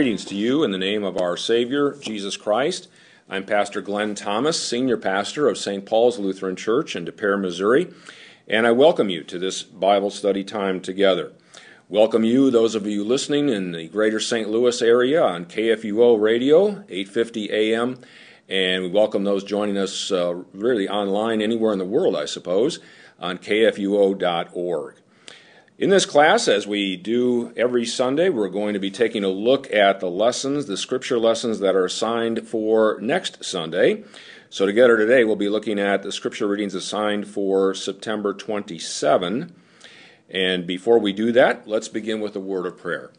Greetings to you in the name of our Savior, Jesus Christ. I'm Pastor Glenn Thomas, Senior Pastor of St. Paul's Lutheran Church in Des Peres, Missouri, and I welcome you to this Bible study time together. Welcome you, those of you listening in the greater St. Louis area on KFUO radio, 850 AM, and we welcome those joining us uh, really online anywhere in the world, I suppose, on kfuo.org. In this class, as we do every Sunday, we're going to be taking a look at the lessons, the scripture lessons that are assigned for next Sunday. So, together today, we'll be looking at the scripture readings assigned for September 27. And before we do that, let's begin with a word of prayer.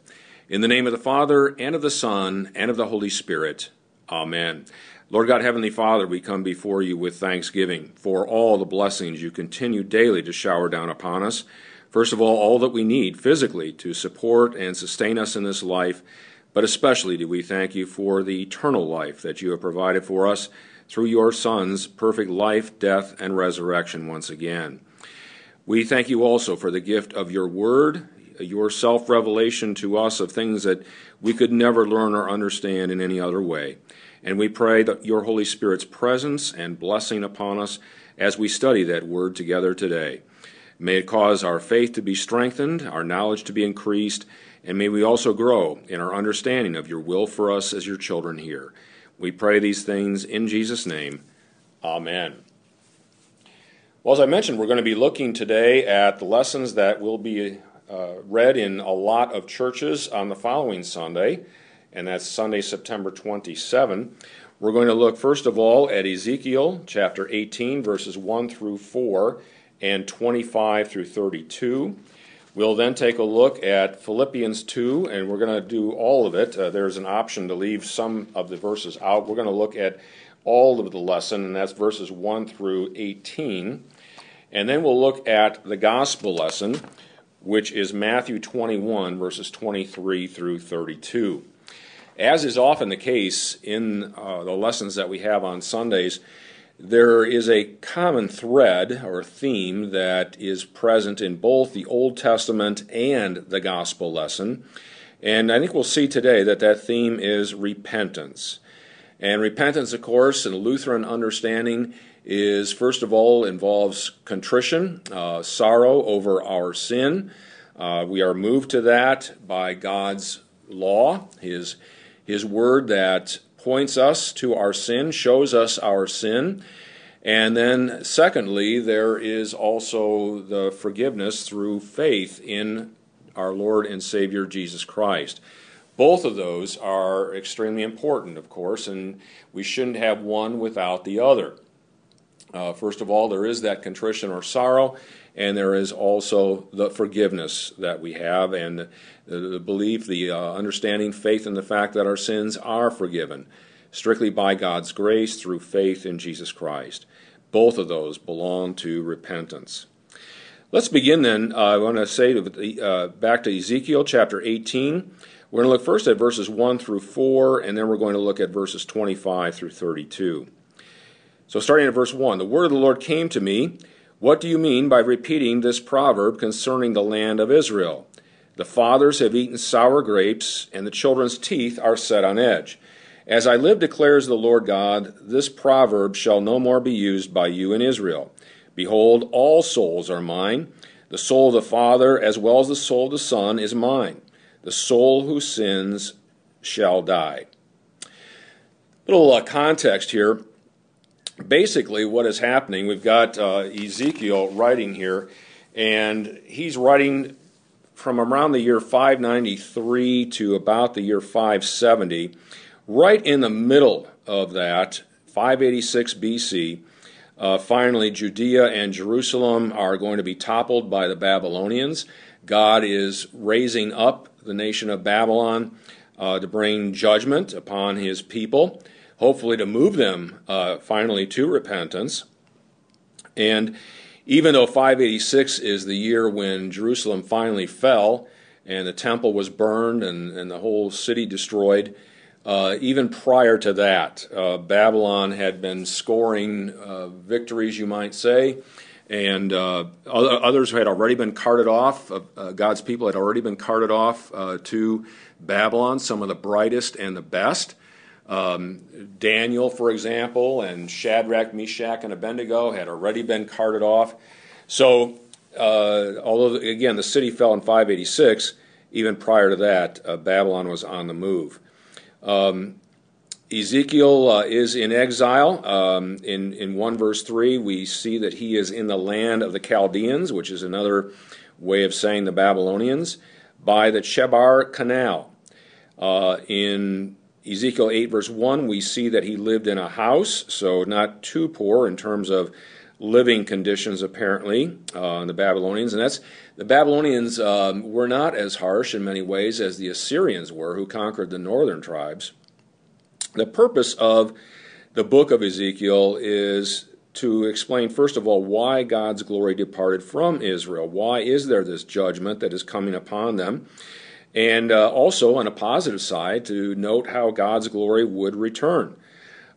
In the name of the Father, and of the Son, and of the Holy Spirit. Amen. Lord God, Heavenly Father, we come before you with thanksgiving for all the blessings you continue daily to shower down upon us. First of all, all that we need physically to support and sustain us in this life, but especially do we thank you for the eternal life that you have provided for us through your Son's perfect life, death, and resurrection once again. We thank you also for the gift of your word, your self revelation to us of things that we could never learn or understand in any other way. And we pray that your Holy Spirit's presence and blessing upon us as we study that word together today. May it cause our faith to be strengthened, our knowledge to be increased, and may we also grow in our understanding of your will for us as your children here. We pray these things in Jesus' name. Amen. Well, as I mentioned, we're going to be looking today at the lessons that will be uh, read in a lot of churches on the following Sunday, and that's Sunday, September 27. We're going to look, first of all, at Ezekiel chapter 18, verses 1 through 4 and 25 through 32. We'll then take a look at Philippians 2, and we're going to do all of it. Uh, there's an option to leave some of the verses out. We're going to look at all of the lesson, and that's verses 1 through 18. And then we'll look at the gospel lesson, which is Matthew 21, verses 23 through 32. As is often the case in uh, the lessons that we have on Sundays, there is a common thread or theme that is present in both the Old Testament and the gospel lesson. And I think we'll see today that that theme is repentance. And repentance, of course, in Lutheran understanding, is first of all involves contrition, uh, sorrow over our sin. Uh, we are moved to that by God's law, His, His word that points us to our sin, shows us our sin. And then, secondly, there is also the forgiveness through faith in our Lord and Savior Jesus Christ. Both of those are extremely important, of course, and we shouldn't have one without the other. Uh, first of all, there is that contrition or sorrow, and there is also the forgiveness that we have, and the, the belief, the uh, understanding, faith in the fact that our sins are forgiven strictly by God's grace through faith in Jesus Christ. Both of those belong to repentance. Let's begin then. Uh, I want to say to, uh, back to Ezekiel chapter 18. We're going to look first at verses 1 through 4, and then we're going to look at verses 25 through 32. So, starting at verse 1 The word of the Lord came to me. What do you mean by repeating this proverb concerning the land of Israel? The fathers have eaten sour grapes, and the children's teeth are set on edge. As I live, declares the Lord God, this proverb shall no more be used by you in Israel. Behold, all souls are mine. The soul of the Father, as well as the soul of the Son, is mine. The soul who sins shall die. Little uh, context here. Basically, what is happening, we've got uh, Ezekiel writing here, and he's writing from around the year 593 to about the year 570 Right in the middle of that, 586 BC, uh, finally, Judea and Jerusalem are going to be toppled by the Babylonians. God is raising up the nation of Babylon uh, to bring judgment upon his people, hopefully to move them uh, finally to repentance. And even though 586 is the year when Jerusalem finally fell and the temple was burned and, and the whole city destroyed, uh, even prior to that, uh, Babylon had been scoring uh, victories, you might say, and uh, others had already been carted off. Uh, God's people had already been carted off uh, to Babylon, some of the brightest and the best. Um, Daniel, for example, and Shadrach, Meshach, and Abednego had already been carted off. So, uh, although, again, the city fell in 586, even prior to that, uh, Babylon was on the move. Um, Ezekiel uh, is in exile. Um, in, in 1 verse 3, we see that he is in the land of the Chaldeans, which is another way of saying the Babylonians, by the Chebar Canal. Uh, in Ezekiel 8 verse 1, we see that he lived in a house, so not too poor in terms of living conditions, apparently, uh, the Babylonians. And that's the Babylonians um, were not as harsh in many ways as the Assyrians were, who conquered the northern tribes. The purpose of the book of Ezekiel is to explain, first of all, why God's glory departed from Israel. Why is there this judgment that is coming upon them? And uh, also, on a positive side, to note how God's glory would return.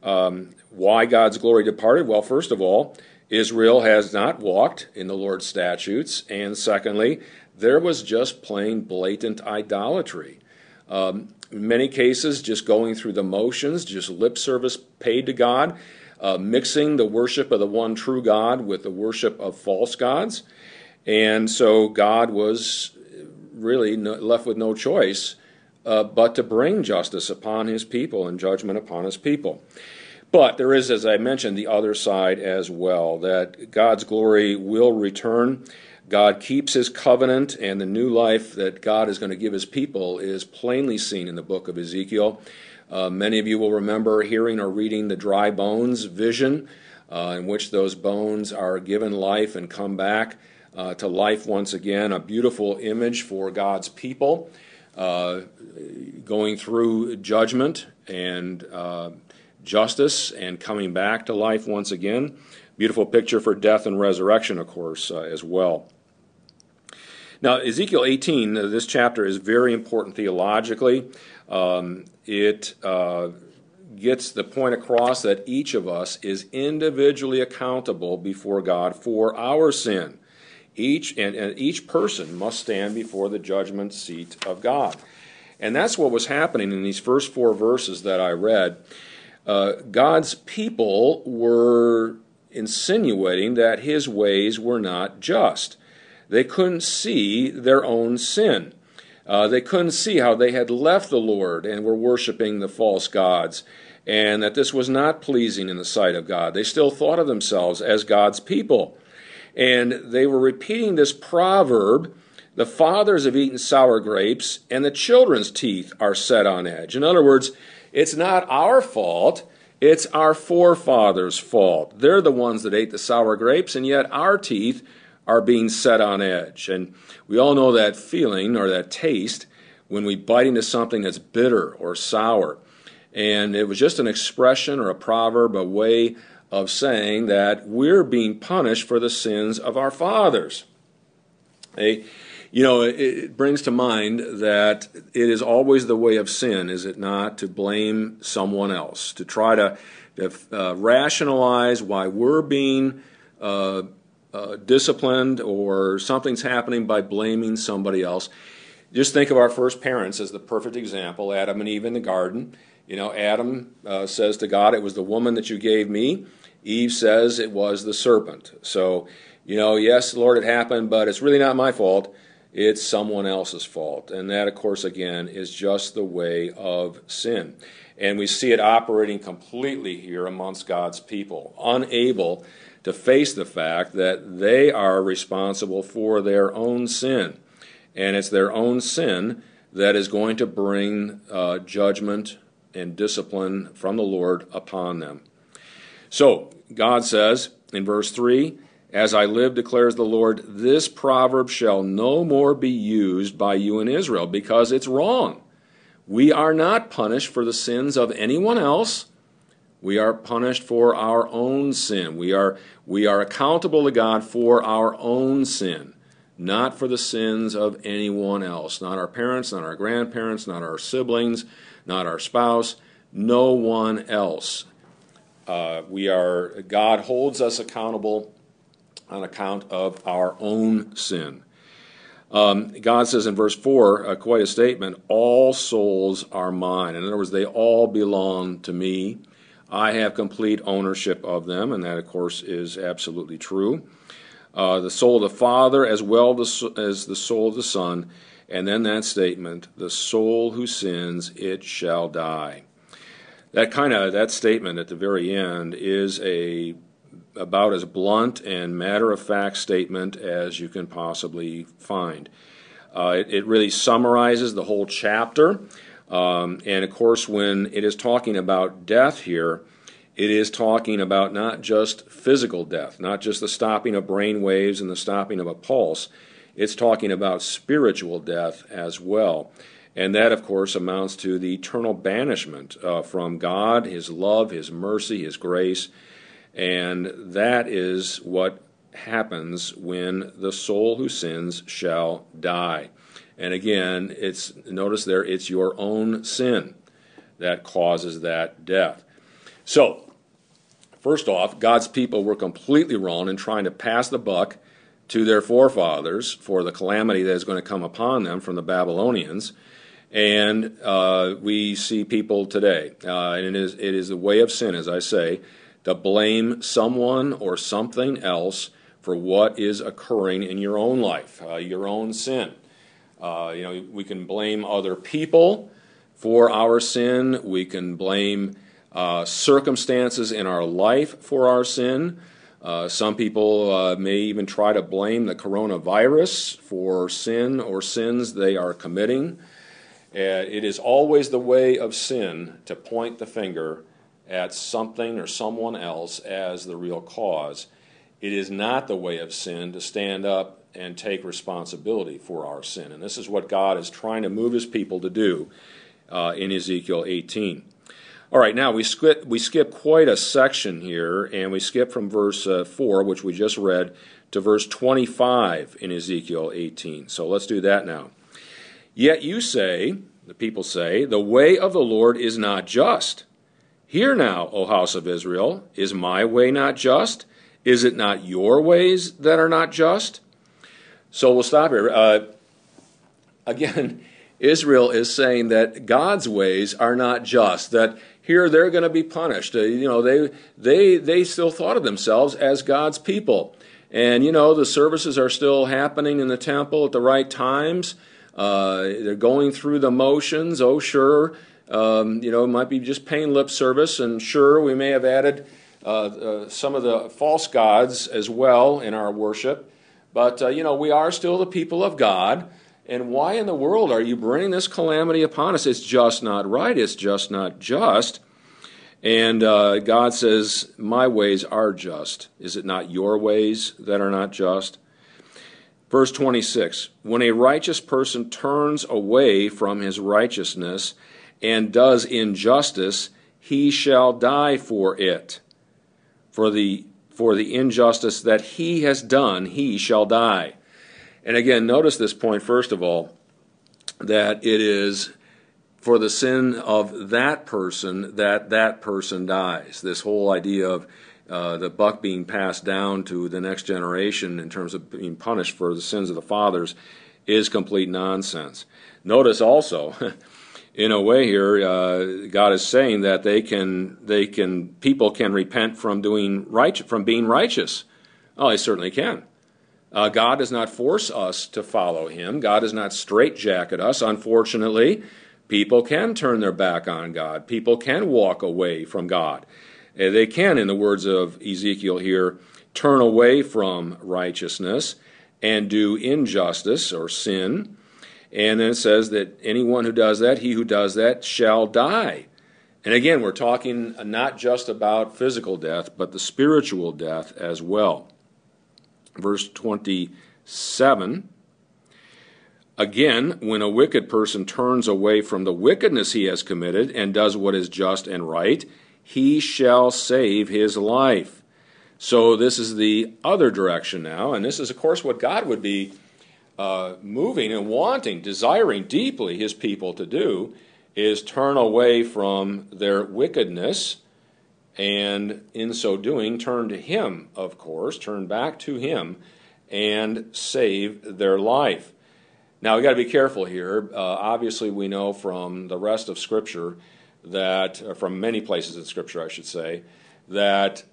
Um, why God's glory departed? Well, first of all, Israel has not walked in the Lord's statutes. And secondly, there was just plain blatant idolatry. Um, many cases, just going through the motions, just lip service paid to God, uh, mixing the worship of the one true God with the worship of false gods. And so God was really no, left with no choice uh, but to bring justice upon his people and judgment upon his people. But there is, as I mentioned, the other side as well that God's glory will return. God keeps his covenant, and the new life that God is going to give his people is plainly seen in the book of Ezekiel. Uh, many of you will remember hearing or reading the dry bones vision, uh, in which those bones are given life and come back uh, to life once again. A beautiful image for God's people uh, going through judgment and uh, justice and coming back to life once again. Beautiful picture for death and resurrection, of course, uh, as well. Now, Ezekiel 18, uh, this chapter is very important theologically. Um, it gets the point across that each of us is individually accountable before God for our sin. Each and, and each person must stand before the judgment seat of God. And that's what was happening in these first four verses that I read. Uh, God's people were insinuating that his ways were not just. They couldn't see their own sin. Uh, they couldn't see how they had left the Lord and were worshiping the false gods, and that this was not pleasing in the sight of God. They still thought of themselves as God's people. And they were repeating this proverb the fathers have eaten sour grapes, and the children's teeth are set on edge. In other words, it's not our fault, it's our forefathers' fault. They're the ones that ate the sour grapes, and yet our teeth are being set on edge. And we all know that feeling or that taste when we bite into something that's bitter or sour. And it was just an expression or a proverb, a way of saying that we're being punished for the sins of our fathers. A, you know, it, it, brings to mind that it is always the way of sin, is it not, to blame someone else, to try to, to uh, rationalize why we're being uh, uh, disciplined or something's happening by blaming somebody else. Just think of our first parents as the perfect example Adam and Eve in the garden. You know, Adam uh, says to God, It was the woman that you gave me. Eve says it was the serpent. So, you know, yes, Lord, it happened, but it's really not my fault. It's someone else's fault. And that, of course, again, is just the way of sin. And we see it operating completely here amongst God's people, unable to face the fact that they are responsible for their own sin. And it's their own sin that is going to bring uh, judgment and discipline from the Lord upon them. So, God says in verse 3 As I live, declares the Lord, this proverb shall no more be used by you in Israel because it's wrong. We are not punished for the sins of anyone else we are punished for our own sin. We are, we are accountable to God for our own sin, not for the sins of anyone else. Not our parents, not our grandparents, not our siblings, not our spouse, no one else. Uh, we are, God holds us accountable on account of our own sin. Um, God says in verse 4, uh, quite a statement, all souls are mine. In other words, they all belong to me. I have complete ownership of them, and that, of course, is absolutely true. Uh, the soul of the Father as well as the soul of the Son. And then that statement, the soul who sins, it shall die. That kind of that statement at the very end is a about as blunt and matter of fact statement as you can possibly find. Uh, it, it, really summarizes the whole chapter. Um, and of course, when it is talking about death here, it is talking about not just physical death, not just the stopping of brain waves and the stopping of a pulse. It's talking about spiritual death as well. And that, of course, amounts to the eternal banishment uh, from God, His love, His mercy, His grace, and that is what happens when the soul who sins shall die. And again, it's notice there it's your own sin that causes that death. So, first off, God's people were completely wrong in trying to pass the buck to their forefathers for the calamity that is going to come upon them from the Babylonians. And uh, we see people today, uh, and it is, it is the way of sin, as I say, to blame someone or something else for what is occurring in your own life, uh, your own sin. Uh, you know, we can blame other people for our sin. We can blame uh, circumstances in our life for our sin. Uh, some people uh, may even try to blame the coronavirus for sin or sins they are committing. Uh, it is always the way of sin to point the finger at something or someone else as the real cause. It is not the way of sin to stand up and take responsibility for our sin. And this is what God is trying to move his people to do uh, in Ezekiel 18. All right, now we skip, we skip quite a section here, and we skip from verse uh, 4, which we just read, to verse 25 in Ezekiel 18. So let's do that now. Yet you say, the people say, the way of the Lord is not just. Hear now, O house of Israel, is my way not just? Is it not your ways that are not just? So we'll stop here. Uh, again, Israel is saying that God's ways are not just, that here they're going to be punished. Uh, you know, they, they, they still thought of themselves as God's people. And, you know, the services are still happening in the temple at the right times. Uh, they're going through the motions. Oh, sure, um, you know, it might be just paying lip service, and sure, we may have added uh, uh, some of the false gods as well in our worship, but, uh, you know, we are still the people of God. And why in the world are you bringing this calamity upon us? It's just not right. It's just not just. And uh, God says, My ways are just. Is it not your ways that are not just? Verse 26 When a righteous person turns away from his righteousness and does injustice, he shall die for it. For the, for the injustice that he has done, he shall die. And again, notice this point, first of all, that it is for the sin of that person that that person dies. This whole idea of uh, the buck being passed down to the next generation in terms of being punished for the sins of the fathers is complete nonsense. Notice also in a way here, uh, God is saying that they can, they can, people can repent from doing right, from being righteous. Oh, they certainly can. Uh, God does not force us to follow Him. God does not straitjacket us. Unfortunately, people can turn their back on God. People can walk away from God. Uh, they can, in the words of Ezekiel here, turn away from righteousness and do injustice or sin. And then it says that anyone who does that, he who does that, shall die. And again, we're talking not just about physical death, but the spiritual death as well. Verse 27 Again, when a wicked person turns away from the wickedness he has committed and does what is just and right, he shall save his life. So, this is the other direction now, and this is, of course, what God would be uh, moving and wanting, desiring deeply his people to do is turn away from their wickedness and in so doing, turn to Him, of course, turn back to Him, and save their life. Now, we've got to be careful here. Uh, obviously, we know from the rest of Scripture that, from many places in Scripture, I should say, that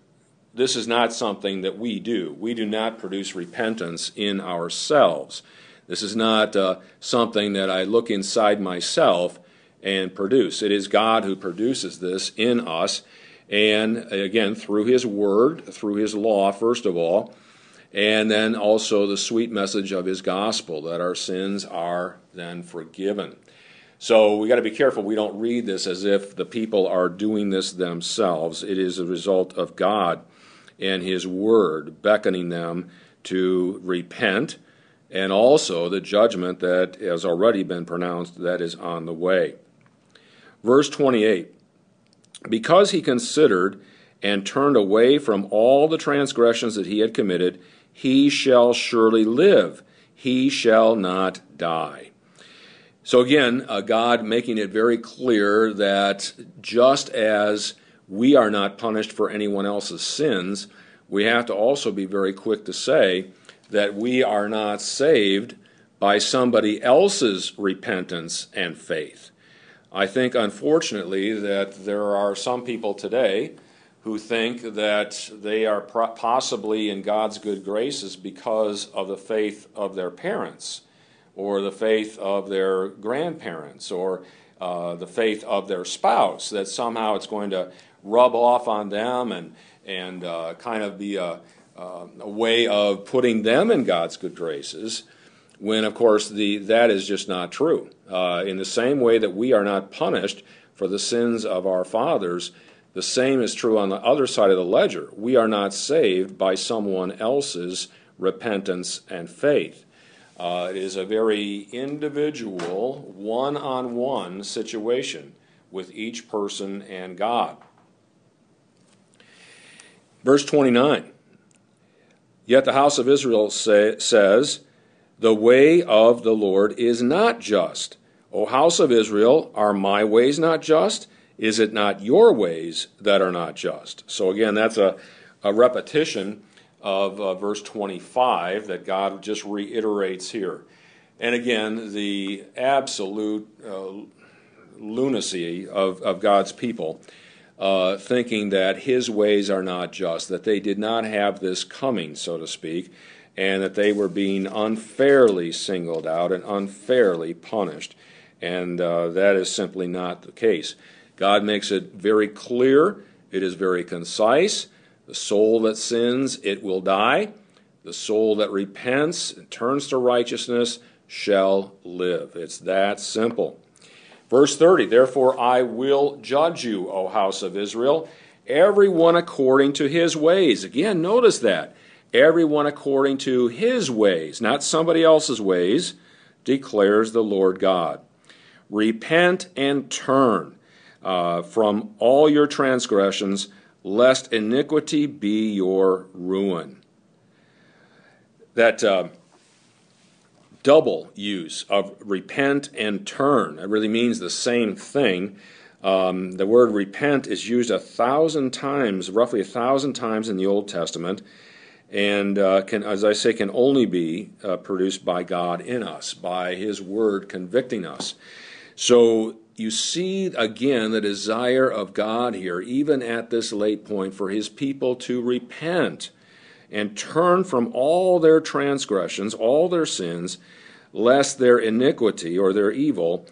this is not something that we do. We do not produce repentance in ourselves. This is not uh, something that I look inside myself and produce. It is God who produces this in us, and again, through His Word, through His law, first of all, and then also the sweet message of His gospel that our sins are then forgiven. So we got to be careful we don't read this as if the people are doing this themselves. It is a result of God and His Word beckoning them to repent, and also the judgment that has already been pronounced that is on the way. Verse 28 Because he considered and turned away from all the transgressions that he had committed, he shall surely live, he shall not die. So, again, uh, God making it very clear that just as we are not punished for anyone else's sins, we have to also be very quick to say that we are not saved by somebody else's repentance and faith. I think, unfortunately, that there are some people today who think that they are possibly in God's good graces because of the faith of their parents, or the faith of their grandparents, or uh, the faith of their spouse, that somehow it's going to rub off on them and, and uh, kind of be a, uh, a way of putting them in God's good graces when of course the, that is just not true. Uh, in the same way that we are not punished for the sins of our fathers, the same is true on the other side of the ledger. We are not saved by someone else's repentance and faith. Uh, it is a very individual, one on one situation with each person and God. Verse 29 Yet the house of Israel say, says, the way of the Lord is not just. O house of Israel, are my ways not just? Is it not your ways that are not just? So, again, that's a, a repetition of uh, verse 25 that God just reiterates here. And again, the absolute uh, lunacy of, of God's people, uh, thinking that his ways are not just, that they did not have this coming, so to speak, and that they were being unfairly singled out and unfairly punished. And uh, that is simply not the case. God makes it very clear, it is very concise. The soul that sins, it will die. The soul that repents and turns to righteousness shall live. It's that simple. Verse 30 Therefore I will judge you, O house of Israel, everyone according to his ways. Again, notice that everyone according to his ways, not somebody else's ways, declares the Lord God. Repent and turn uh, from all your transgressions, lest iniquity be your ruin. That uh, double use of repent and turn, it really means the same thing. Um, the word repent is used a thousand times, roughly a thousand times in the Old Testament and uh, can, as I say, can only be uh, produced by God in us, by His Word convicting us. So you see again the desire of God here, even at this late point, for His people to repent and turn from all their transgressions, all their sins, lest their iniquity or their evil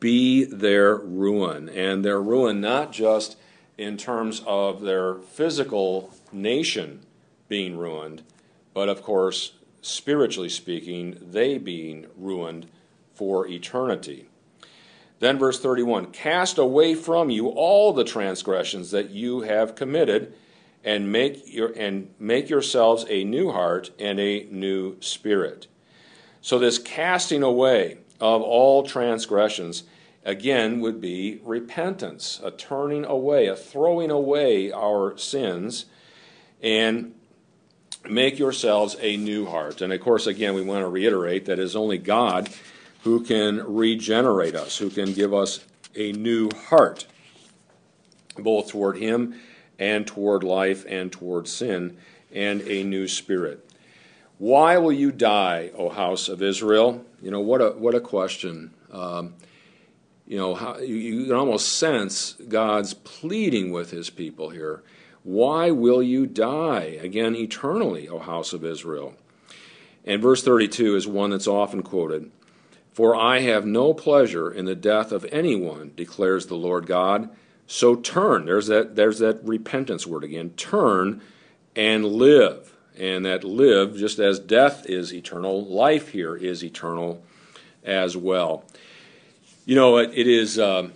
be their ruin. And their ruin not just in terms of their physical nation being ruined, but of course, spiritually speaking, they being ruined for eternity. Then, verse 31 Cast away from you all the transgressions that you have committed, and make, your, and make yourselves a new heart and a new spirit. So, this casting away of all transgressions, again, would be repentance, a turning away, a throwing away our sins, and make yourselves a new heart. And of course, again, we want to reiterate that it is only God who can regenerate us, who can give us a new heart, both toward Him and toward life and toward sin, and a new spirit. Why will you die, O house of Israel? You know, what a, what a question. Um, you know, how, you, you can almost sense God's pleading with his people here. Why will you die? Again, eternally, O house of Israel. And verse 32 is one that's often quoted. For I have no pleasure in the death of anyone, declares the Lord God. So turn, there's that, there's that repentance word again, turn and live. And that live, just as death is eternal, life here is eternal as well. You know, it, it is uh,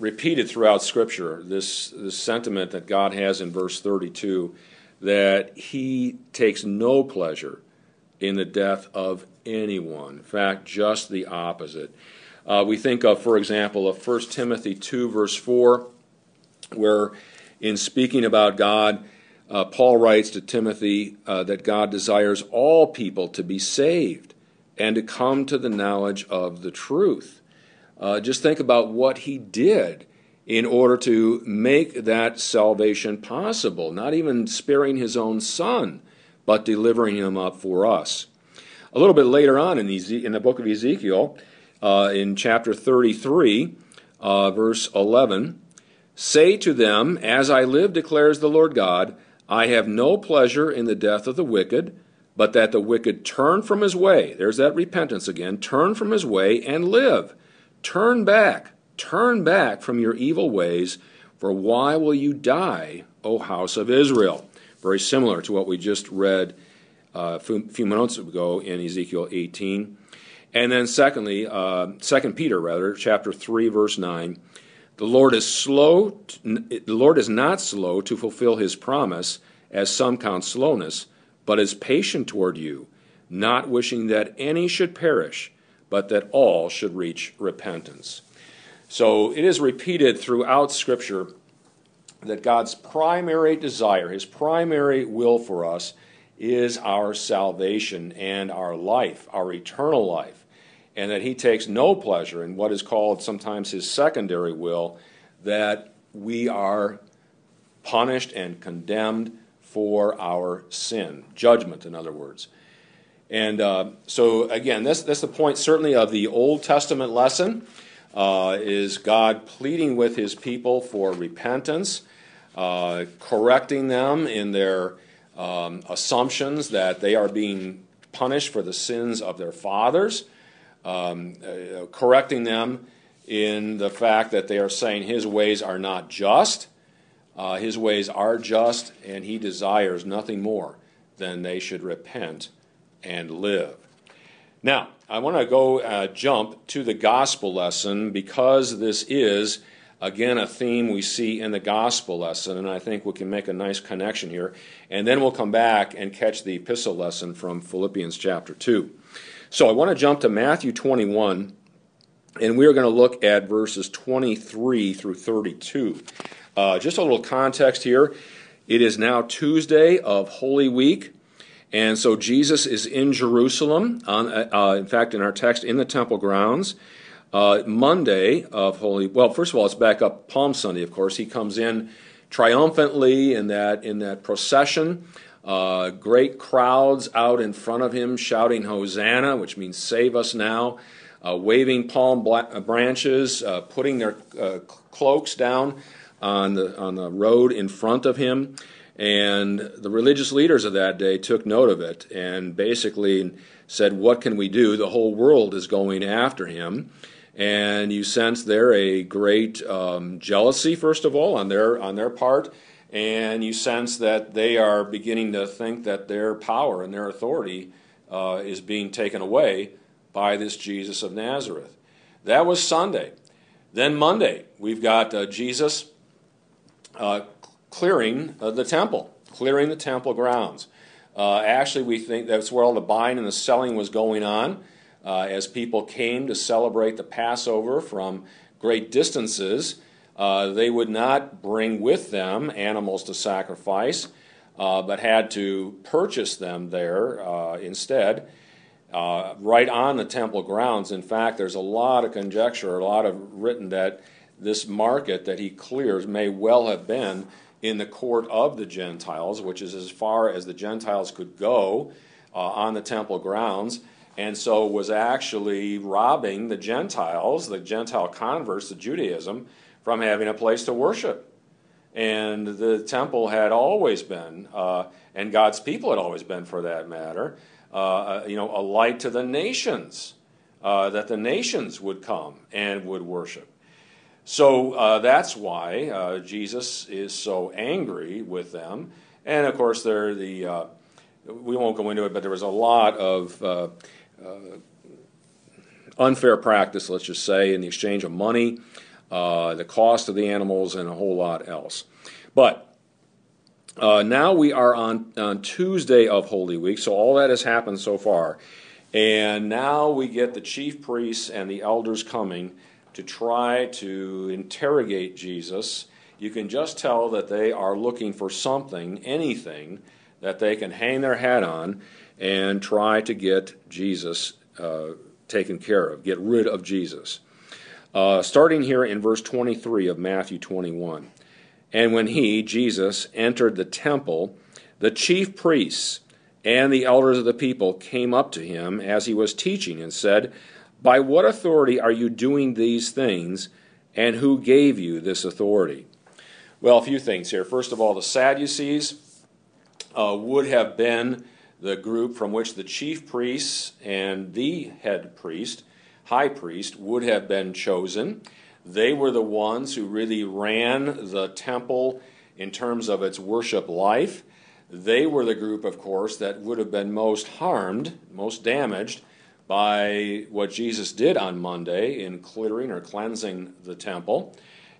repeated throughout Scripture, this, this sentiment that God has in verse 32 that He takes no pleasure in the death of anyone. In fact, just the opposite. Uh, we think of, for example, of 1 Timothy 2, verse 4, where in speaking about God, uh, Paul writes to Timothy uh, that God desires all people to be saved and to come to the knowledge of the truth. Uh, just think about what he did in order to make that salvation possible, not even sparing his own son, but delivering him up for us. A little bit later on in, Eze- in the book of Ezekiel, uh, in chapter 33, uh, verse 11, Say to them, As I live, declares the Lord God, I have no pleasure in the death of the wicked, but that the wicked turn from his way. There's that repentance again. Turn from his way and live. Turn back, turn back from your evil ways, for why will you die, O house of Israel? Very similar to what we just read a few minutes ago in Ezekiel 18. And then, secondly, uh, Second Peter, rather, chapter three, verse nine, the Lord is slow. To, the Lord is not slow to fulfill His promise, as some count slowness, but is patient toward you, not wishing that any should perish, but that all should reach repentance. So it is repeated throughout Scripture that God's primary desire, His primary will for us, is our salvation and our life, our eternal life, and that He takes no pleasure in what is called sometimes His secondary will, that we are punished and condemned for our sin, judgment, in other words. And uh, so, again, that's, that's the point certainly of the Old Testament lesson. Uh, is God pleading with his people for repentance, uh, correcting them in their um, assumptions that they are being punished for the sins of their fathers, um, uh, correcting them in the fact that they are saying his ways are not just. Uh, his ways are just, and he desires nothing more than they should repent and live. Now, I want to go uh, jump to the gospel lesson because this is, again, a theme we see in the gospel lesson, and I think we can make a nice connection here. And then we'll come back and catch the epistle lesson from Philippians chapter 2. So I want to jump to Matthew 21, and we are going to look at verses 23 through 32. Uh, just a little context here. It is now Tuesday of Holy Week. And so Jesus is in Jerusalem, on, uh, in fact, in our text, in the temple grounds. Uh, Monday of Holy, well, first of all, it's back up Palm Sunday, of course. He comes in triumphantly in that, in that procession. Uh, great crowds out in front of him shouting Hosanna, which means save us now, uh, waving palm uh, branches, uh, putting their cloaks down on the, on the road in front of him. And the religious leaders of that day took note of it and basically said, What can we do? The whole world is going after him. And you sense there a great um, jealousy, first of all, on their, on their part. And you sense that they are beginning to think that their power and their authority uh, is being taken away by this Jesus of Nazareth. That was Sunday. Then Monday, we've got uh, Jesus uh, clearing uh, the temple, clearing the temple grounds. Uh, actually, we think that's where all the buying and the selling was going on uh, as people came to celebrate the Passover from great distances. Uh, they would not bring with them animals to sacrifice, uh, but had to purchase them there uh, instead. right on the temple grounds. In fact, there's a lot of conjecture, a lot of written that this market that he clears may well have been in the court of the Gentiles, which is as far as the Gentiles could go uh, on the temple grounds, and so was actually robbing the Gentiles, the Gentile converts to Judaism, from having a place to worship. And the temple had always been, uh, and God's people had always been, for that matter, uh, you know, a light to the nations, uh, that the nations would come and would worship. So uh, that's why uh, Jesus is so angry with them. And of course, there the uh, we won't go into it, but there was a lot of uh, uh, unfair practice, let's just say, in the exchange of money, uh, the cost of the animals, and a whole lot else. But now we are on, on Tuesday of Holy Week, so all that has happened so far. And now we get the chief priests and the elders coming to try to interrogate Jesus, you can just tell that they are looking for something, anything, that they can hang their hat on and try to get Jesus uh, taken care of, get rid of Jesus. Uh, starting here in verse 23 of Matthew 21. And when he, Jesus, entered the temple, the chief priests and the elders of the people came up to him as he was teaching and said, by what authority are you doing these things, and who gave you this authority? Well, a few things here. First of all, the Sadducees uh, would have been the group from which the chief priests and the head priest, high priest, would have been chosen. They were the ones who really ran the temple in terms of its worship life. They were the group, of course, that would have been most harmed, most damaged by what Jesus did on Monday in clearing or cleansing the temple.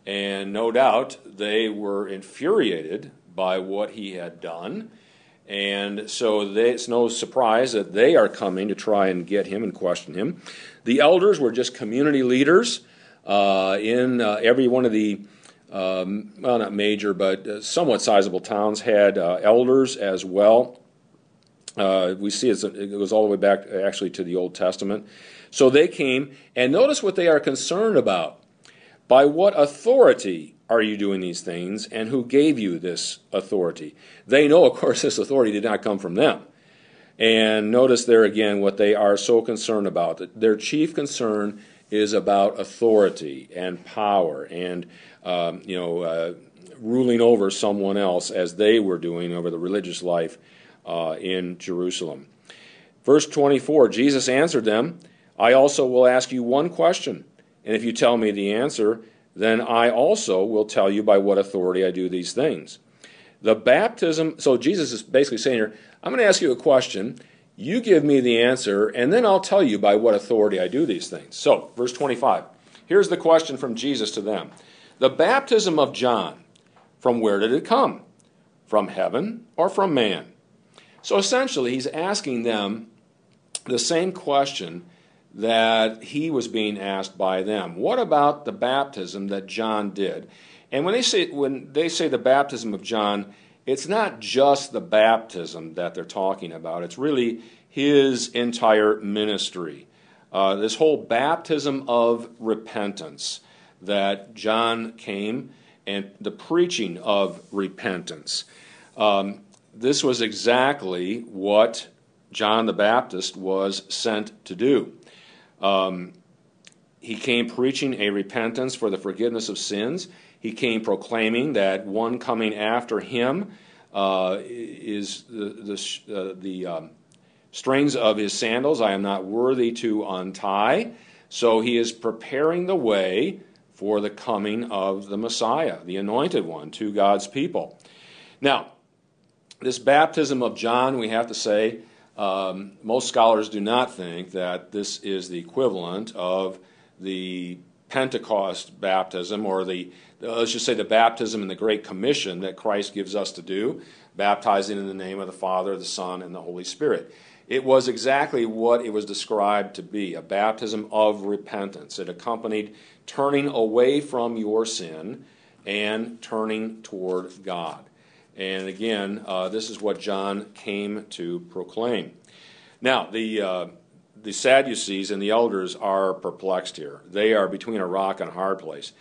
And no doubt they were infuriated by what he had done. And so they, it's no surprise that they are coming to try and get him and question him. The elders were just community leaders uh, in uh, every one of the, um, well, not major, but uh, somewhat sizable towns had uh, elders as well. Uh, we see it goes all the way back actually to the Old Testament. So they came, and notice what they are concerned about. By what authority are you doing these things, and who gave you this authority? They know, of course, this authority did not come from them. And notice there again what they are so concerned about. Their chief concern is about authority and power and, um, you know, uh, ruling over someone else as they were doing over the religious life uh, in Jerusalem. Verse 24 Jesus answered them, I also will ask you one question, and if you tell me the answer, then I also will tell you by what authority I do these things. The baptism, so Jesus is basically saying here, I'm going to ask you a question. You give me the answer, and then I'll tell you by what authority I do these things. So, verse 25. Here's the question from Jesus to them The baptism of John, from where did it come? From heaven or from man? So essentially, he's asking them the same question that he was being asked by them. What about the baptism that John did? And when they say when they say the baptism of John, it's not just the baptism that they're talking about. It's really his entire ministry. Uh, this whole baptism of repentance that John came and the preaching of repentance. Um, this was exactly what John the Baptist was sent to do. Um, he came preaching a repentance for the forgiveness of sins. He came proclaiming that one coming after him uh, is the, the, uh, the um, strings of his sandals I am not worthy to untie. So he is preparing the way for the coming of the Messiah, the anointed one, to God's people. Now, this baptism of John, we have to say, um, most scholars do not think that this is the equivalent of the Pentecost baptism or the, let's just say, the baptism and the Great Commission that Christ gives us to do, baptizing in the name of the Father, the Son, and the Holy Spirit. It was exactly what it was described to be a baptism of repentance. It accompanied turning away from your sin and turning toward God. And again, uh, this is what John came to proclaim. Now, the, uh, the Sadducees and the elders are perplexed here. They are between a rock and a hard place.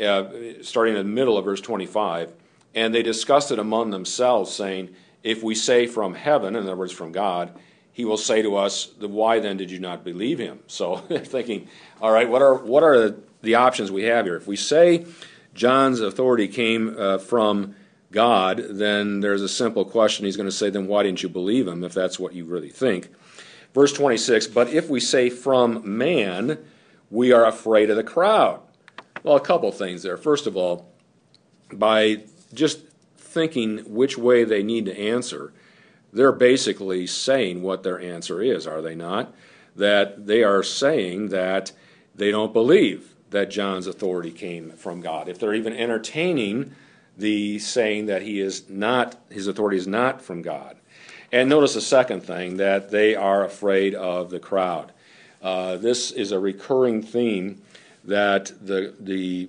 Uh, starting in the middle of verse 25, and they discussed it among themselves, saying, If we say from heaven, in other words, from God, he will say to us, Why then did you not believe him? So they're thinking, All right, what are, what are the options we have here? If we say John's authority came uh, from God, then there's a simple question. He's going to say, Then why didn't you believe him, if that's what you really think? Verse 26 But if we say from man, we are afraid of the crowd. Well, a couple things there. First of all, by just thinking which way they need to answer, they're basically saying what their answer is, are they not? That they are saying that they don't believe that John's authority came from God. If they're even entertaining the saying that he is not his authority is not from God. And notice the second thing that they are afraid of the crowd. Uh, this is a recurring theme that the the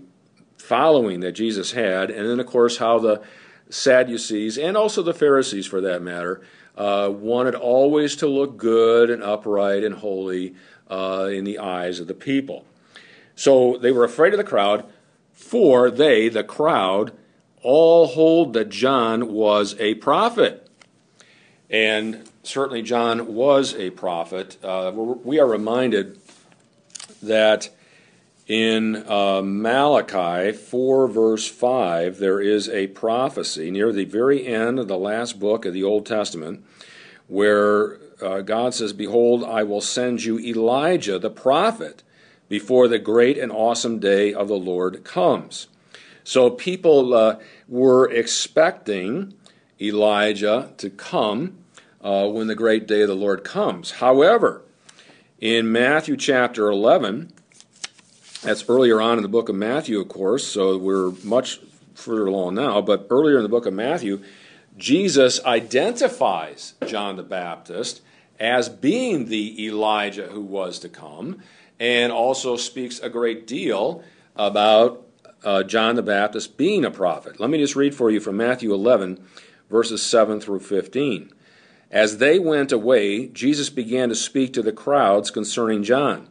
following that Jesus had, and then of course how the Sadducees and also the Pharisees, for that matter, uh, wanted always to look good and upright and holy uh, in the eyes of the people. So they were afraid of the crowd, for they, the crowd, all hold that John was a prophet. And certainly John was a prophet. Uh, we are reminded that in uh, Malachi 4, verse 5, there is a prophecy near the very end of the last book of the Old Testament where uh, God says, Behold, I will send you Elijah the prophet before the great and awesome day of the Lord comes. So people uh, were expecting Elijah to come uh, when the great day of the Lord comes. However, in Matthew chapter 11, that's earlier on in the book of Matthew, of course, so we're much further along now. But earlier in the book of Matthew, Jesus identifies John the Baptist as being the Elijah who was to come, and also speaks a great deal about uh, John the Baptist being a prophet. Let me just read for you from Matthew 11, verses 7 through 15. As they went away, Jesus began to speak to the crowds concerning John.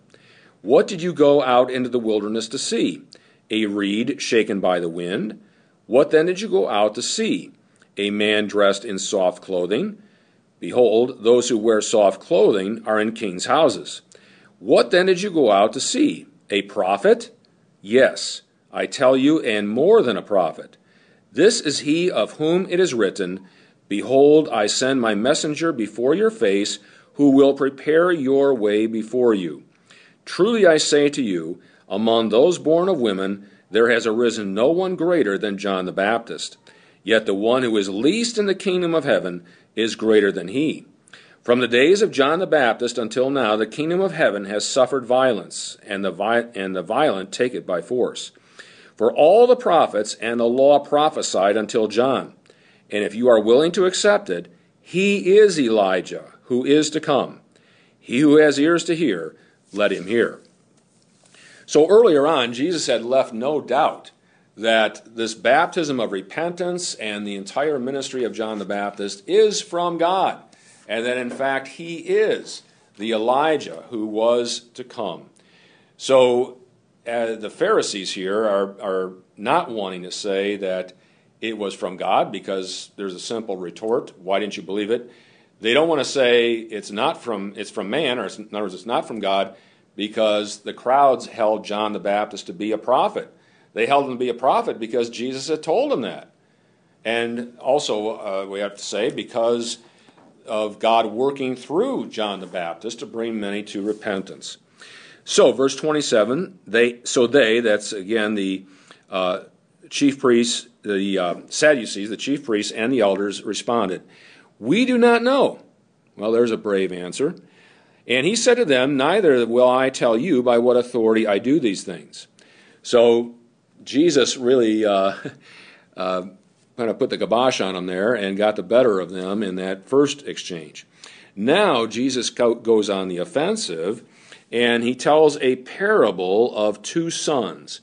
What did you go out into the wilderness to see? A reed shaken by the wind? What then did you go out to see? A man dressed in soft clothing? Behold, those who wear soft clothing are in kings' houses. What then did you go out to see? A prophet? Yes, I tell you, and more than a prophet. This is he of whom it is written, Behold, I send my messenger before your face, who will prepare your way before you. Truly I say to you, among those born of women, there has arisen no one greater than John the Baptist. Yet the one who is least in the kingdom of heaven is greater than he. From the days of John the Baptist until now, the kingdom of heaven has suffered violence, and the, vi- and the violent take it by force. For all the prophets and the law prophesied until John. And if you are willing to accept it, he is Elijah, who is to come. He who has ears to hear, let him hear. So earlier on, Jesus had left no doubt that this baptism of repentance and the entire ministry of John the Baptist is from God, and that in fact he is the Elijah who was to come. So uh, the Pharisees here are, are not wanting to say that it was from God because there's a simple retort why didn't you believe it? They don't want to say it's not from it's from man, or in other words, it's not from God, because the crowds held John the Baptist to be a prophet. They held him to be a prophet because Jesus had told them that, and also uh, we have to say because of God working through John the Baptist to bring many to repentance. So, verse 27, they so they that's again the uh, chief priests, the uh, Sadducees, the chief priests, and the elders responded. We do not know. Well, there's a brave answer. And he said to them, Neither will I tell you by what authority I do these things. So Jesus really uh, uh, kind of put the kibosh on them there and got the better of them in that first exchange. Now Jesus goes on the offensive and he tells a parable of two sons.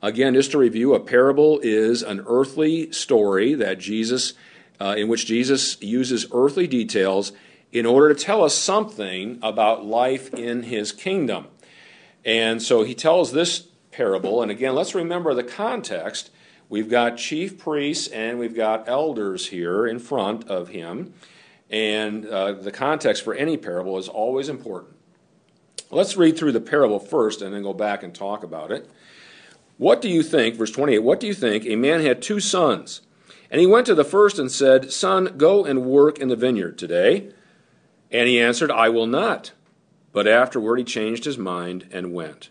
Again, just to review, a parable is an earthly story that Jesus uh, in which Jesus uses earthly details in order to tell us something about life in his kingdom. And so he tells this parable, and again, let's remember the context. we've got chief priests and we've got elders here in front of him. And uh, the context for any parable is always important. Let's read through the parable first and then go back and talk about it. What do you think, verse 28, what do you think? A man had two sons. And he went to the first and said, Son, go and work in the vineyard today. And he answered, I will not. But afterward he changed his mind and went.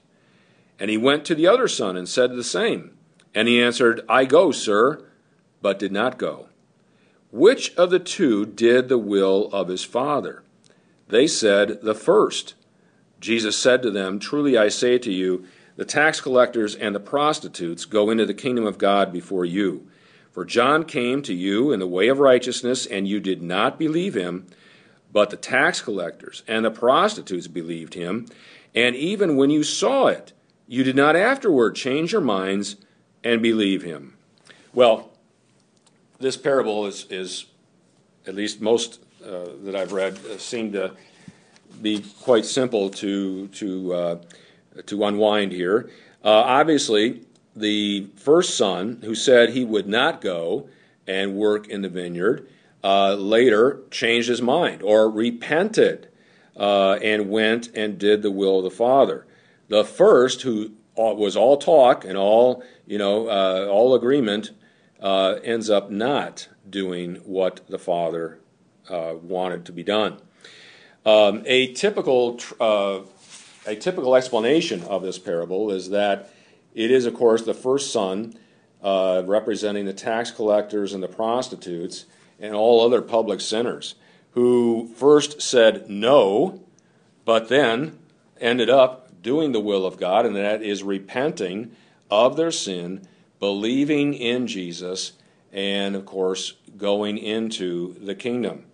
And he went to the other son and said the same. And he answered, I go, sir, but did not go. Which of the two did the will of his father? They said, The first. Jesus said to them, Truly I say to you, the tax collectors and the prostitutes go into the kingdom of God before you. For John came to you in the way of righteousness, and you did not believe him, but the tax collectors and the prostitutes believed him. And even when you saw it, you did not afterward change your minds and believe him. Well, this parable is, is at least most uh, that I've read, uh, seem to be quite simple to, to, uh, to unwind here. Uh, obviously, the first son who said he would not go and work in the vineyard uh, later changed his mind or repented uh, and went and did the will of the Father. The first, who was all talk and all you know, uh, all agreement, uh, ends up not doing what the Father uh, wanted to be done. Um, a typical a typical explanation of this parable is that it is, of course, the first son uh, representing the tax collectors and the prostitutes and all other public sinners who first said no, but then ended up doing the will of God, and that is repenting of their sin, believing in Jesus, and of course, going into the kingdom.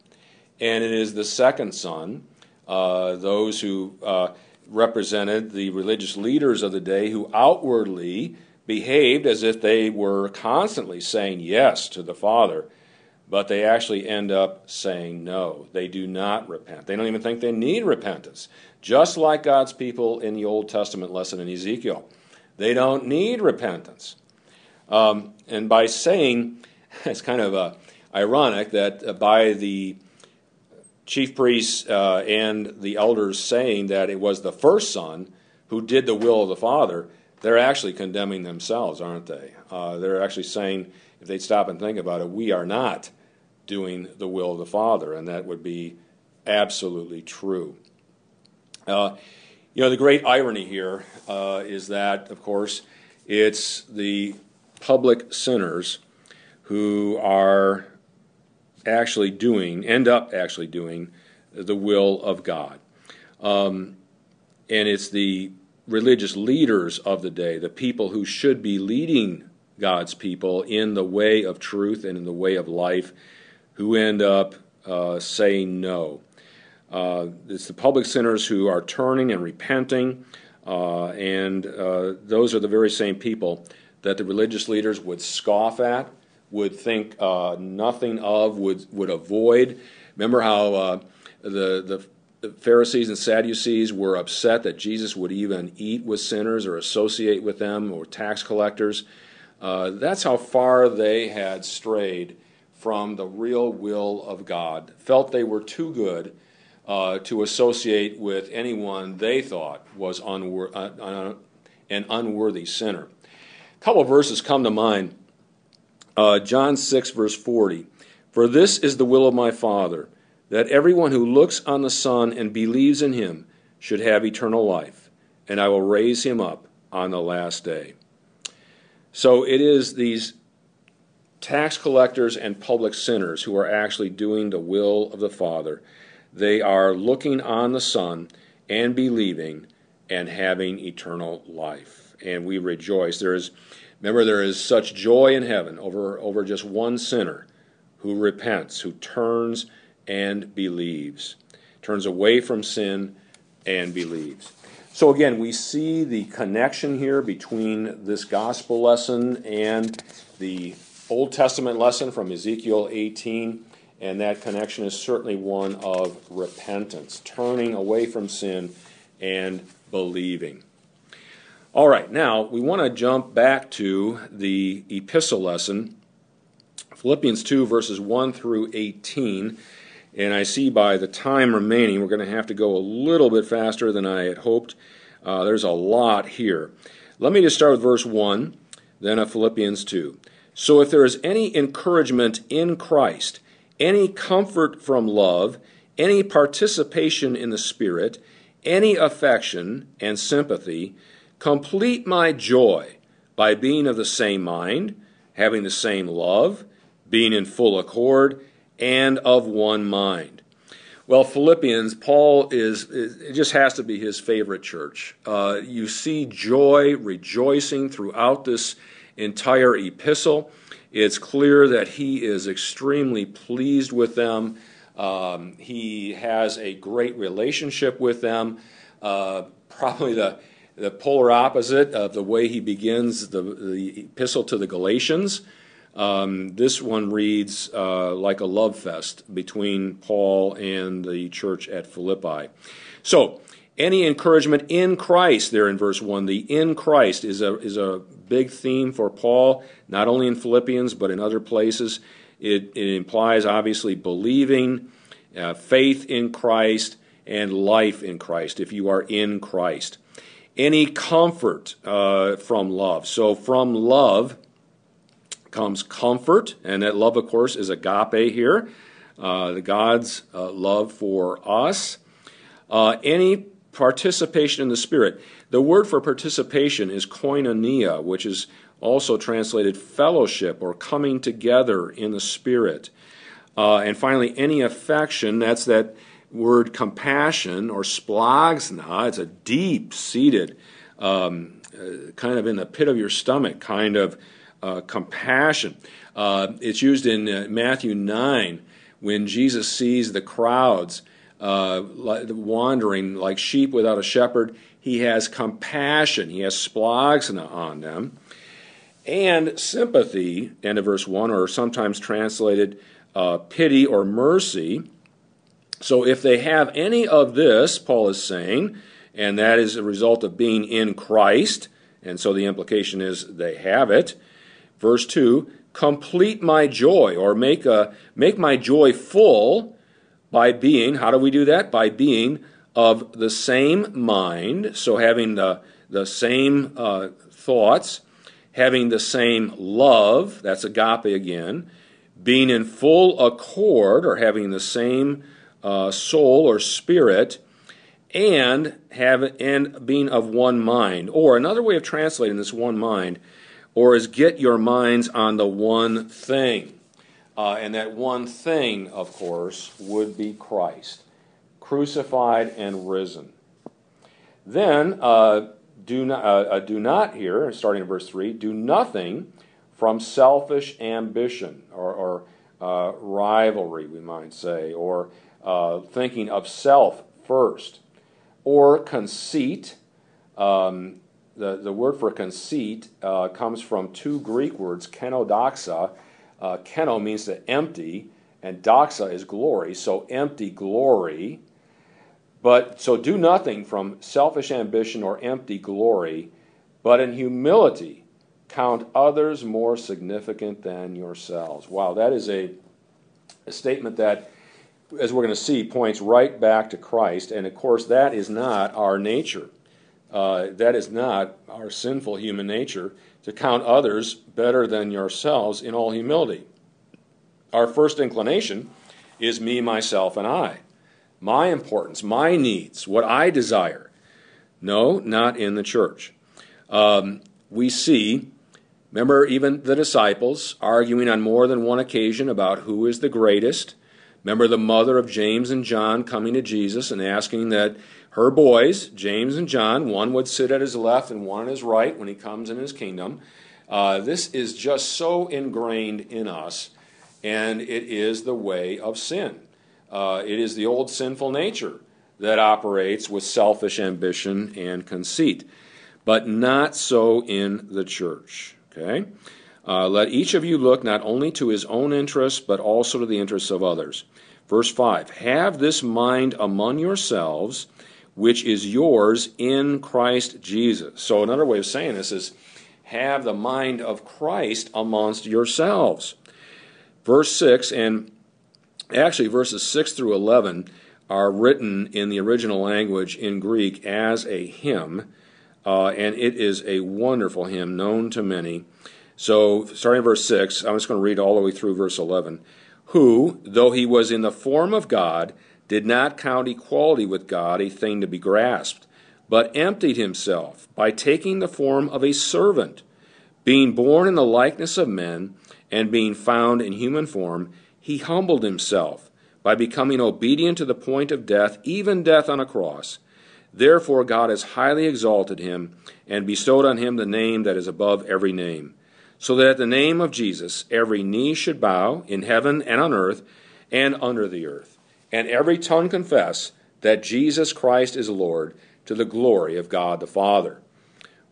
And it is the second son, uh, those who uh, represented the religious leaders of the day who outwardly behaved as if they were constantly saying yes to the Father, but they actually end up saying no. They do not repent. They don't even think they need repentance. Just like God's people in the Old Testament lesson in Ezekiel. They don't need repentance. Um, and by saying, it's kind of uh, ironic that uh, by the chief priests uh, and the elders saying that it was the first son who did the will of the Father, they're actually condemning themselves, aren't they? Uh, they're actually saying, if they stop and think about it, we are not doing the will of the Father, and that would be absolutely true. Uh, you know, the great irony here uh, is that, of course, it's the public sinners who are actually doing, end up actually doing, the will of God. Um, and it's the religious leaders of the day, the people who should be leading God's people in the way of truth and in the way of life, who end up uh, saying no. Uh, it's the public sinners who are turning and repenting, uh, and uh, those are the very same people that the religious leaders would scoff at, would think uh, nothing of, would, would avoid. Remember how uh, the, the Pharisees and Sadducees were upset that Jesus would even eat with sinners or associate with them or tax collectors. Uh, that's how far they had strayed from the real will of God, felt they were too good uh, to associate with anyone they thought was unwor- uh, an unworthy sinner. A couple of verses come to mind. Uh, John 6, verse 40. For this is the will of my Father, that everyone who looks on the Son and believes in him should have eternal life, and I will raise him up on the last day. So it is these tax collectors and public sinners who are actually doing the will of the Father they are looking on the Son and believing and having eternal life. And we rejoice. There is, remember, there is such joy in heaven over, over just one sinner who repents, who turns and believes, turns away from sin and believes. So, again, we see the connection here between this gospel lesson and the Old Testament lesson from Ezekiel 18 and that connection is certainly one of repentance, turning away from sin and believing. All right, now we want to jump back to the epistle lesson, Philippians 2, verses 1 through 18. And I see by the time remaining, we're going to have to go a little bit faster than I had hoped. Uh, there's a lot here. Let me just start with verse 1, then of Philippians 2. So if there is any encouragement in Christ, any comfort from love, any participation in the Spirit, any affection and sympathy, Complete my joy by being of the same mind, having the same love, being in full accord, and of one mind. Well, Philippians, Paul is, it just has to be his favorite church. Uh, you see joy, rejoicing throughout this entire epistle. It's clear that he is extremely pleased with them. Um, he has a great relationship with them. Uh, probably the the polar opposite of the way he begins the, the epistle to the Galatians. Um, this one reads uh, like a love fest between Paul and the church at Philippi. So, any encouragement in Christ, there in verse 1, the in Christ is a, is a big theme for Paul, not only in Philippians, but in other places. It, it implies, obviously, believing, uh, faith in Christ, and life in Christ, if you are in Christ any comfort uh, from love. So, from love comes comfort, and that love, of course, is agape here, uh, the God's uh, love for us. Uh, any participation in the Spirit. The word for participation is koinonia, which is also translated fellowship or coming together in the Spirit. Uh, and finally, any affection, that's that word compassion or splanchna. It's a deep seated, um, uh, kind of in the pit of your stomach kind of uh, compassion. Uh, it's used in uh, Matthew 9 when Jesus sees the crowds uh, wandering like sheep without a shepherd. He has compassion, he has splanchna on them. And sympathy, end of verse 1, or sometimes translated uh, pity or mercy so if they have any of this, Paul is saying, and that is a result of being in Christ, and so the implication is they have it. Verse 2 complete my joy, or make, a, make my joy full by being, how do we do that? By being of the same mind, so having the, the same uh, thoughts, having the same love, that's agape again, being in full accord, or having the same uh, soul or spirit, and have and being of one mind. Or another way of translating this one mind, or is get your minds on the one thing. Uh, and that one thing, of course, would be Christ, crucified and risen. Then, uh, do, not, uh, uh, do not here, starting in verse 3, do nothing from selfish ambition or, or uh, rivalry, we might say, or uh, thinking of self first, or conceit. Um, the, the word for conceit uh, comes from two Greek words, kenodoxa. Uh, keno means to empty, and doxa is glory, so empty glory. But so do nothing from selfish ambition or empty glory, but in humility count others more significant than yourselves. Wow, that is a, a statement that as we're going to see, points right back to Christ. And of course, that is not our nature. Uh, that is not our sinful human nature to count others better than yourselves in all humility. Our first inclination is me, myself, and I. My importance, my needs, what I desire. No, not in the church. Um, we see, remember, even the disciples arguing on more than one occasion about who is the greatest Remember the mother of James and John coming to Jesus and asking that her boys, James and John, one would sit at his left and one at his right when he comes in his kingdom. Uh, this is just so ingrained in us, and it is the way of sin. Uh, it is the old sinful nature that operates with selfish ambition and conceit, but not so in the church. Okay? Uh, let each of you look not only to his own interests, but also to the interests of others. Verse 5 Have this mind among yourselves, which is yours in Christ Jesus. So, another way of saying this is have the mind of Christ amongst yourselves. Verse 6, and actually verses 6 through 11 are written in the original language in Greek as a hymn, uh, and it is a wonderful hymn known to many. So, starting verse 6, I'm just going to read all the way through verse 11. Who, though he was in the form of God, did not count equality with God a thing to be grasped, but emptied himself by taking the form of a servant. Being born in the likeness of men, and being found in human form, he humbled himself by becoming obedient to the point of death, even death on a cross. Therefore, God has highly exalted him and bestowed on him the name that is above every name, so that at the name of Jesus every knee should bow in heaven and on earth and under the earth and every tongue confess that Jesus Christ is Lord to the glory of God the Father.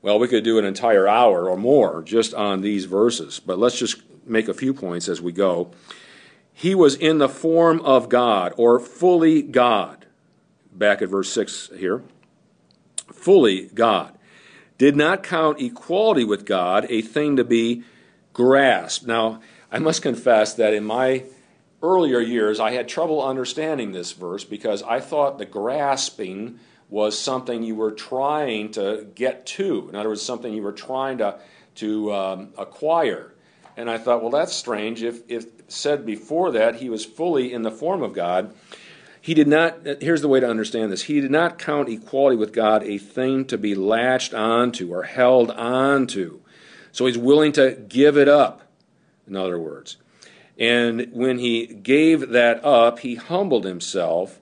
Well, we could do an entire hour or more just on these verses, but let's just make a few points as we go. He was in the form of God, or fully God. Back at verse 6 here. Fully God. Did not count equality with God a thing to be grasped. Now, I must confess that in my earlier years, I had trouble understanding this verse because I thought the grasping was something you were trying to get to. In other words, something you were trying to, to um, acquire. And I thought, well, that's strange. If, if said before that he was fully in the form of God, he did not, here's the way to understand this. He did not count equality with God a thing to be latched onto or held onto. So he's willing to give it up, in other words. And when he gave that up, he humbled himself,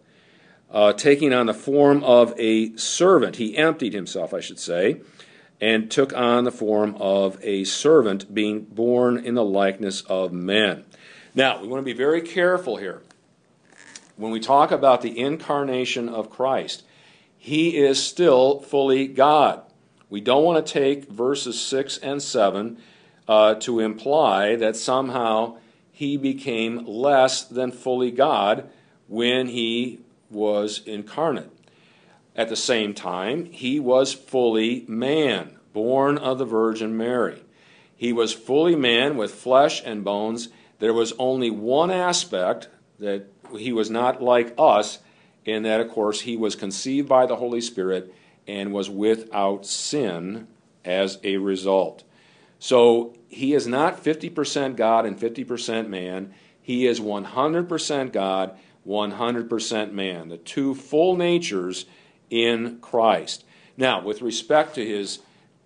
uh, taking on the form of a servant. He emptied himself, I should say, and took on the form of a servant, being born in the likeness of men. Now, we want to be very careful here. When we talk about the incarnation of Christ, he is still fully God. We don't want to take verses 6 and 7 uh, to imply that somehow he became less than fully God when he was incarnate. At the same time, he was fully man, born of the Virgin Mary. He was fully man with flesh and bones. There was only one aspect that he was not like us, in that, of course, he was conceived by the Holy Spirit and was without sin as a result. So he is not 50% God and 50% man. He is 100% God, 100% man. The two full natures in Christ. Now, with respect to his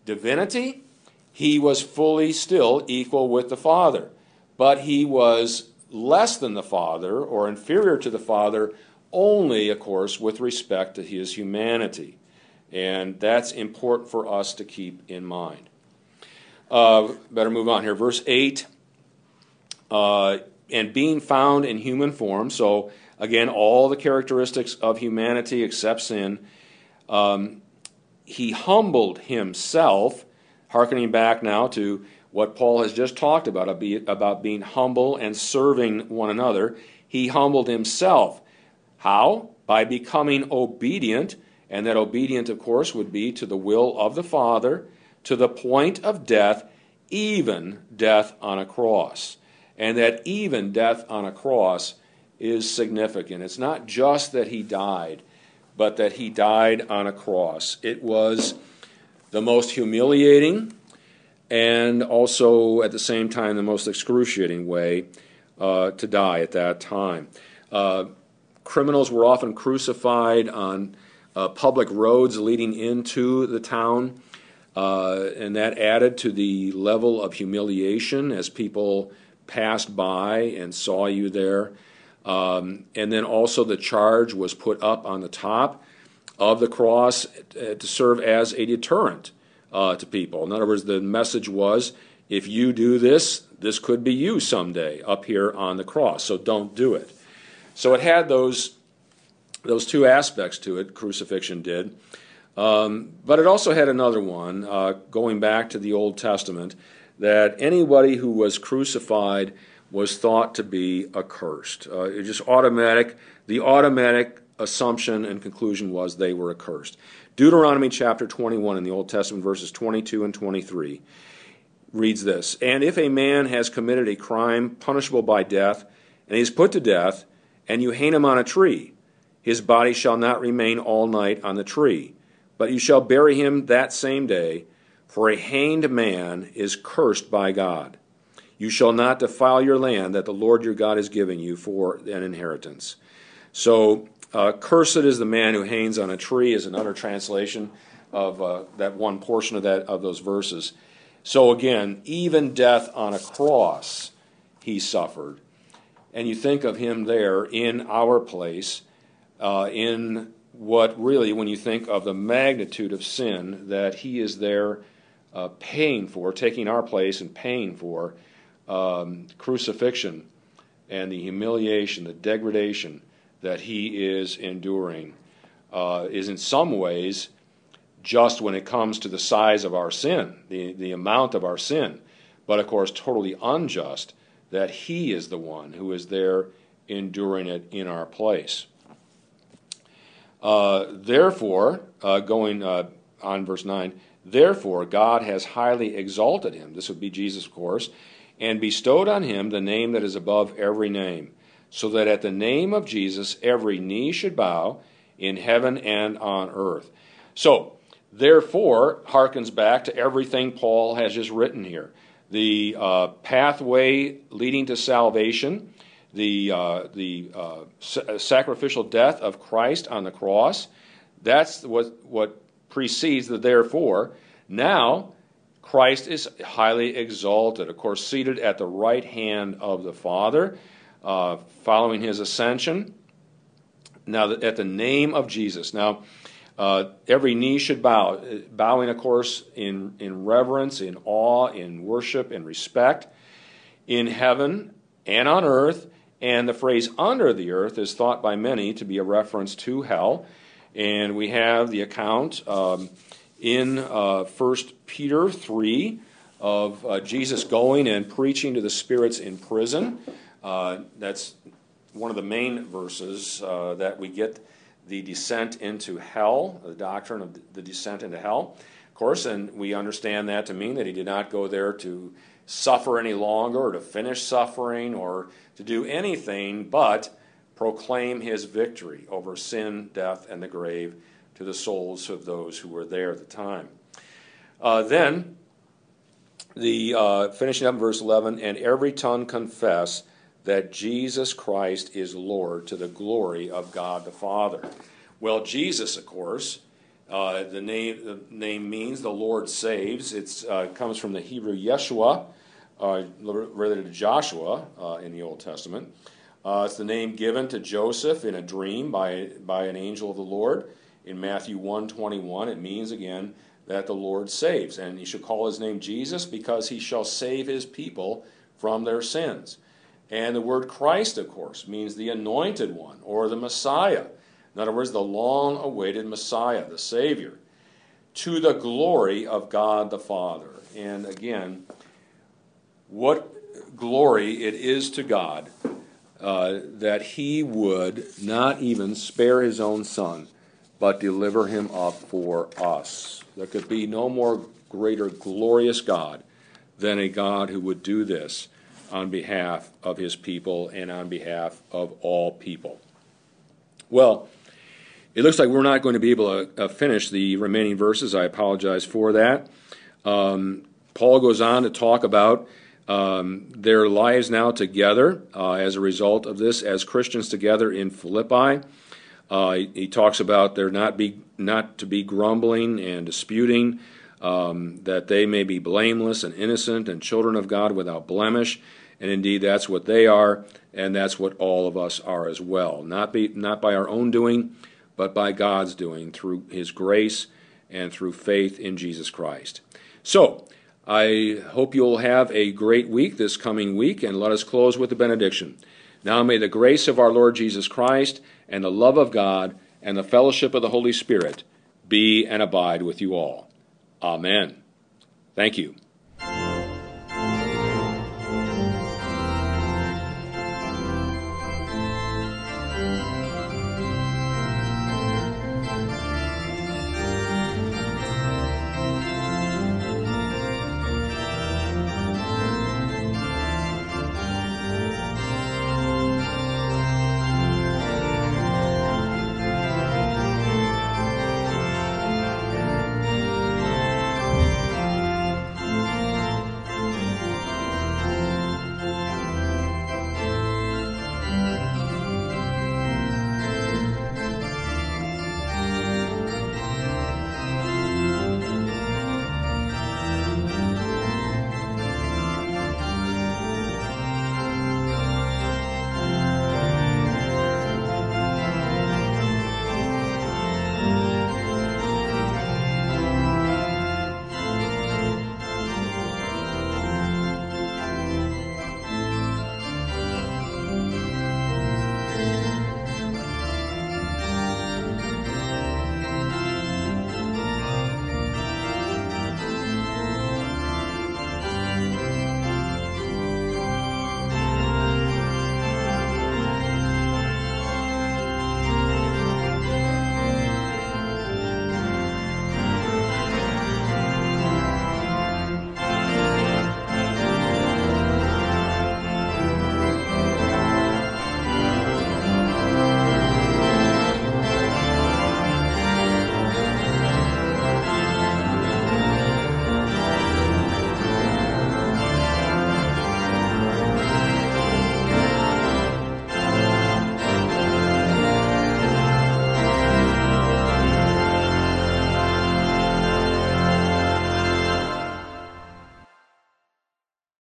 divinity, he was fully still equal with the Father, but he was less than the Father or inferior to the Father only, of course, with respect to his humanity. And that's important for us to keep in mind. Uh, better move on here. Verse 8 uh, and being found in human form. So, again, all the characteristics of humanity except sin. Um, he humbled himself, hearkening back now to what Paul has just talked about, about being humble and serving one another. He humbled himself. How? By becoming obedient, and that obedient, of course, would be to the will of the Father to the point of death, even death on a cross. And that even death on a cross is significant. It's not just that he died, but that he died on a cross. It was the most humiliating and also at the same time the most excruciating way uh, to die at that time. Uh, criminals were often crucified on uh, public roads leading into the town. Uh, and that added to the level of humiliation as people passed by and saw you there. Um, and then also the charge was put up on the top of the cross uh, to serve as a deterrent uh, to people. In other words, the message was if you do this, this could be you someday up here on the cross, so don't do it. So it had those, those two aspects to it, crucifixion did. Um, but it also had another one, uh, going back to the Old Testament, that anybody who was crucified was thought to be accursed. Uh, it just automatic, the automatic assumption and conclusion was they were accursed. Deuteronomy chapter 21 in the Old Testament, verses 22 and 23, reads this And if a man has committed a crime punishable by death, and he is put to death, and you hang him on a tree, his body shall not remain all night on the tree, but you shall bury him that same day, for a hanged man is cursed by God. You shall not defile your land that the Lord your God is giving you for an inheritance. So, uh, cursed is the man who hangs on a tree, is another translation of uh, that one portion of that of those verses. So again, even death on a cross, he suffered, and you think of him there in our place, uh, in what really, when you think of the magnitude of sin that he is there uh, paying for, taking our place and paying for um, crucifixion and the humiliation, the degradation that he is enduring, uh, is in some ways just when it comes to the size of our sin, the, the amount of our sin, but of course totally unjust that he is the one who is there enduring it in our place. Uh, therefore, uh, going uh, on verse 9, therefore God has highly exalted him, this would be Jesus, of course, and bestowed on him the name that is above every name, so that at the name of Jesus every knee should bow in heaven and on earth. So, therefore, harkens back to everything Paul has just written here. The uh, pathway leading to salvation, the, uh, the uh, sacrificial death of Christ on the cross, that's what, what precedes the therefore. Now, Christ is highly exalted, of course, seated at the right hand of the Father, uh, following his ascension. Now, at the name of Jesus. Now, uh, every knee should bow, bowing, of course, in, in reverence, in awe, in worship, in respect, in heaven and on earth. And the phrase under the earth is thought by many to be a reference to hell. And we have the account. Um, in uh, 1 Peter 3 of uh, Jesus going and preaching to the spirits in prison. Uh, that's one of the main verses uh, that we get the descent into hell, the doctrine of the descent into hell. Of course, and we understand that to mean that he did not go there to suffer any longer or to finish suffering or to do anything but proclaim his victory over sin, death, and the grave to the souls of those who were there at the time. Uh, then, the uh, finishing up in verse 11, and every tongue confess that Jesus Christ is Lord to the glory of God the Father. Well, Jesus, of course, uh, the name the name means the Lord saves. It uh, comes from the Hebrew Yeshua, uh, related to Joshua uh, in the Old Testament. Uh, it's the name given to Joseph in a dream by by an angel of the Lord in Matthew 1:21 it means again that the Lord saves and he shall call his name Jesus because he shall save his people from their sins. And the word Christ of course means the anointed one or the Messiah. In other words, the long awaited Messiah, the Savior, to the glory of God the Father. And again, what glory it is to God uh, that He would not even spare His own Son, but deliver him up for us. There could be no more greater glorious God than a God who would do this on behalf of his people and on behalf of all people. Well, it looks like we're not going to be able to uh, finish the remaining verses. I apologize for that. Um, Paul goes on to talk about um, their lives now together uh, as a result of this as Christians together in Philippi. Uh, he, he, talks about there not be not to be grumbling and disputing, um, that they may be blameless and innocent and children of God without blemish. And indeed, that's what they are, and that's what all of us are as well. Not be not by our own doing, but by God's doing through His grace and through faith in Jesus Christ. So. I hope you'll have a great week this coming week, and let us close with the benediction. Now may the grace of our Lord Jesus Christ and the love of God and the fellowship of the Holy Spirit be and abide with you all. Amen. Thank you.